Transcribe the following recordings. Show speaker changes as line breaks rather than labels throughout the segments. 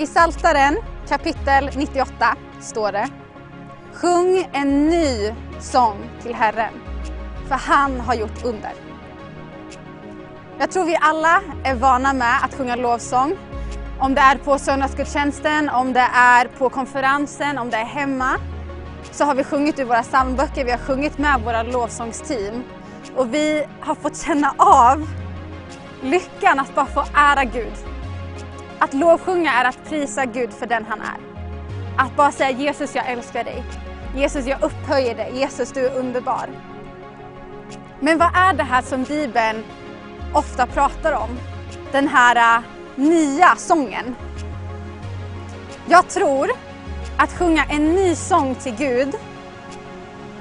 I Saltaren kapitel 98 står det Sjung en ny sång till Herren, för han har gjort under. Jag tror vi alla är vana med att sjunga lovsång. Om det är på söndagsgudstjänsten, om det är på konferensen, om det är hemma. Så har vi sjungit ur våra psalmböcker, vi har sjungit med våra lovsångsteam. Och vi har fått känna av lyckan att bara få ära Gud. Att lovsjunga är att prisa Gud för den han är. Att bara säga Jesus jag älskar dig. Jesus jag upphöjer dig. Jesus du är underbar. Men vad är det här som Bibeln ofta pratar om? Den här uh, nya sången. Jag tror att sjunga en ny sång till Gud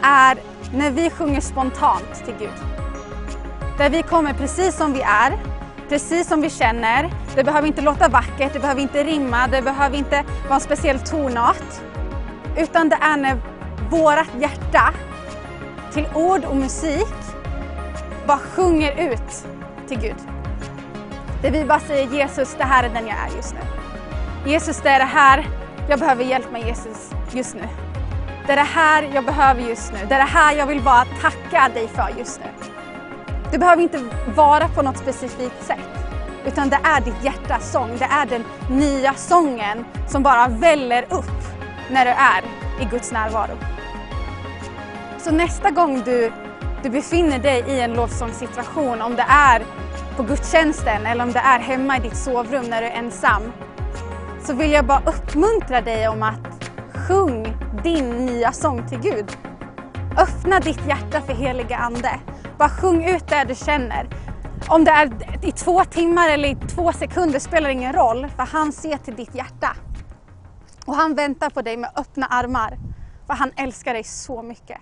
är när vi sjunger spontant till Gud. Där vi kommer precis som vi är, precis som vi känner. Det behöver inte låta vackert, det behöver inte rimma, det behöver inte vara en speciell tonart. Utan det är när vårat hjärta till ord och musik bara sjunger ut till Gud. Där vi bara säger Jesus, det här är den jag är just nu. Jesus, det är det här jag behöver hjälp med Jesus just nu. Det är det här jag behöver just nu. Det är det här jag vill bara tacka dig för just nu. Du behöver inte vara på något specifikt sätt. Utan det är ditt hjärtas sång. Det är den nya sången som bara väller upp när du är i Guds närvaro. Så nästa gång du, du befinner dig i en lovsångssituation, om det är på gudstjänsten eller om det är hemma i ditt sovrum när du är ensam, så vill jag bara uppmuntra dig om att sjung din nya sång till Gud. Öppna ditt hjärta för heliga Ande. Bara sjung ut det du känner. Om det är i två timmar eller i två sekunder spelar ingen roll, för han ser till ditt hjärta. Och han väntar på dig med öppna armar, för han älskar dig så mycket.